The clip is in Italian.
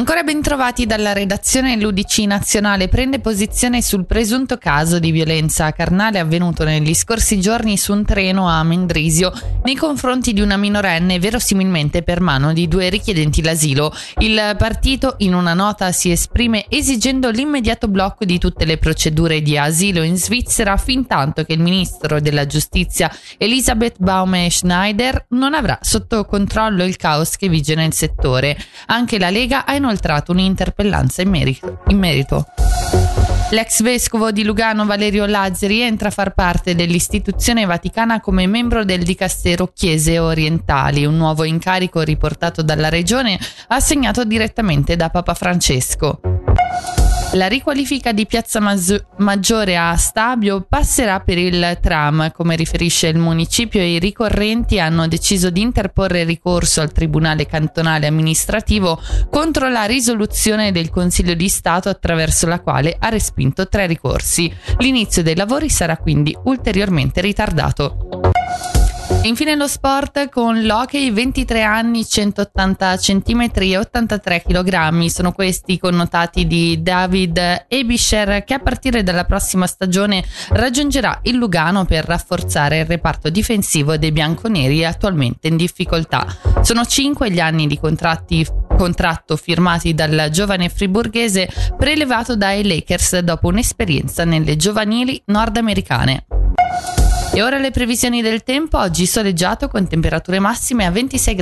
Ancora ben trovati dalla redazione l'UDC nazionale prende posizione sul presunto caso di violenza carnale avvenuto negli scorsi giorni su un treno a Mendrisio nei confronti di una minorenne verosimilmente per mano di due richiedenti l'asilo. Il partito in una nota si esprime esigendo l'immediato blocco di tutte le procedure di asilo in Svizzera fin tanto che il ministro della giustizia Elisabeth Baume-Schneider non avrà sotto controllo il caos che vige nel settore. Anche la Lega ha inoltrato un'interpellanza in merito. In merito. L'ex vescovo di Lugano Valerio Lazzari entra a far parte dell'istituzione vaticana come membro del Dicastero Chiese Orientali, un nuovo incarico riportato dalla regione assegnato direttamente da Papa Francesco. La riqualifica di Piazza Maggiore a Stabio passerà per il tram. Come riferisce il municipio, i ricorrenti hanno deciso di interporre ricorso al Tribunale cantonale amministrativo contro la risoluzione del Consiglio di Stato attraverso la quale ha respinto tre ricorsi. L'inizio dei lavori sarà quindi ulteriormente ritardato. E infine lo sport con l'hockey 23 anni, 180 cm e 83 kg. Sono questi i connotati di David Ebischer che a partire dalla prossima stagione raggiungerà il Lugano per rafforzare il reparto difensivo dei bianconeri attualmente in difficoltà. Sono 5 gli anni di contratti contratto firmati dal giovane friburghese prelevato dai Lakers dopo un'esperienza nelle giovanili nordamericane. E ora le previsioni del tempo, oggi soleggiato con temperature massime a 26 gradi.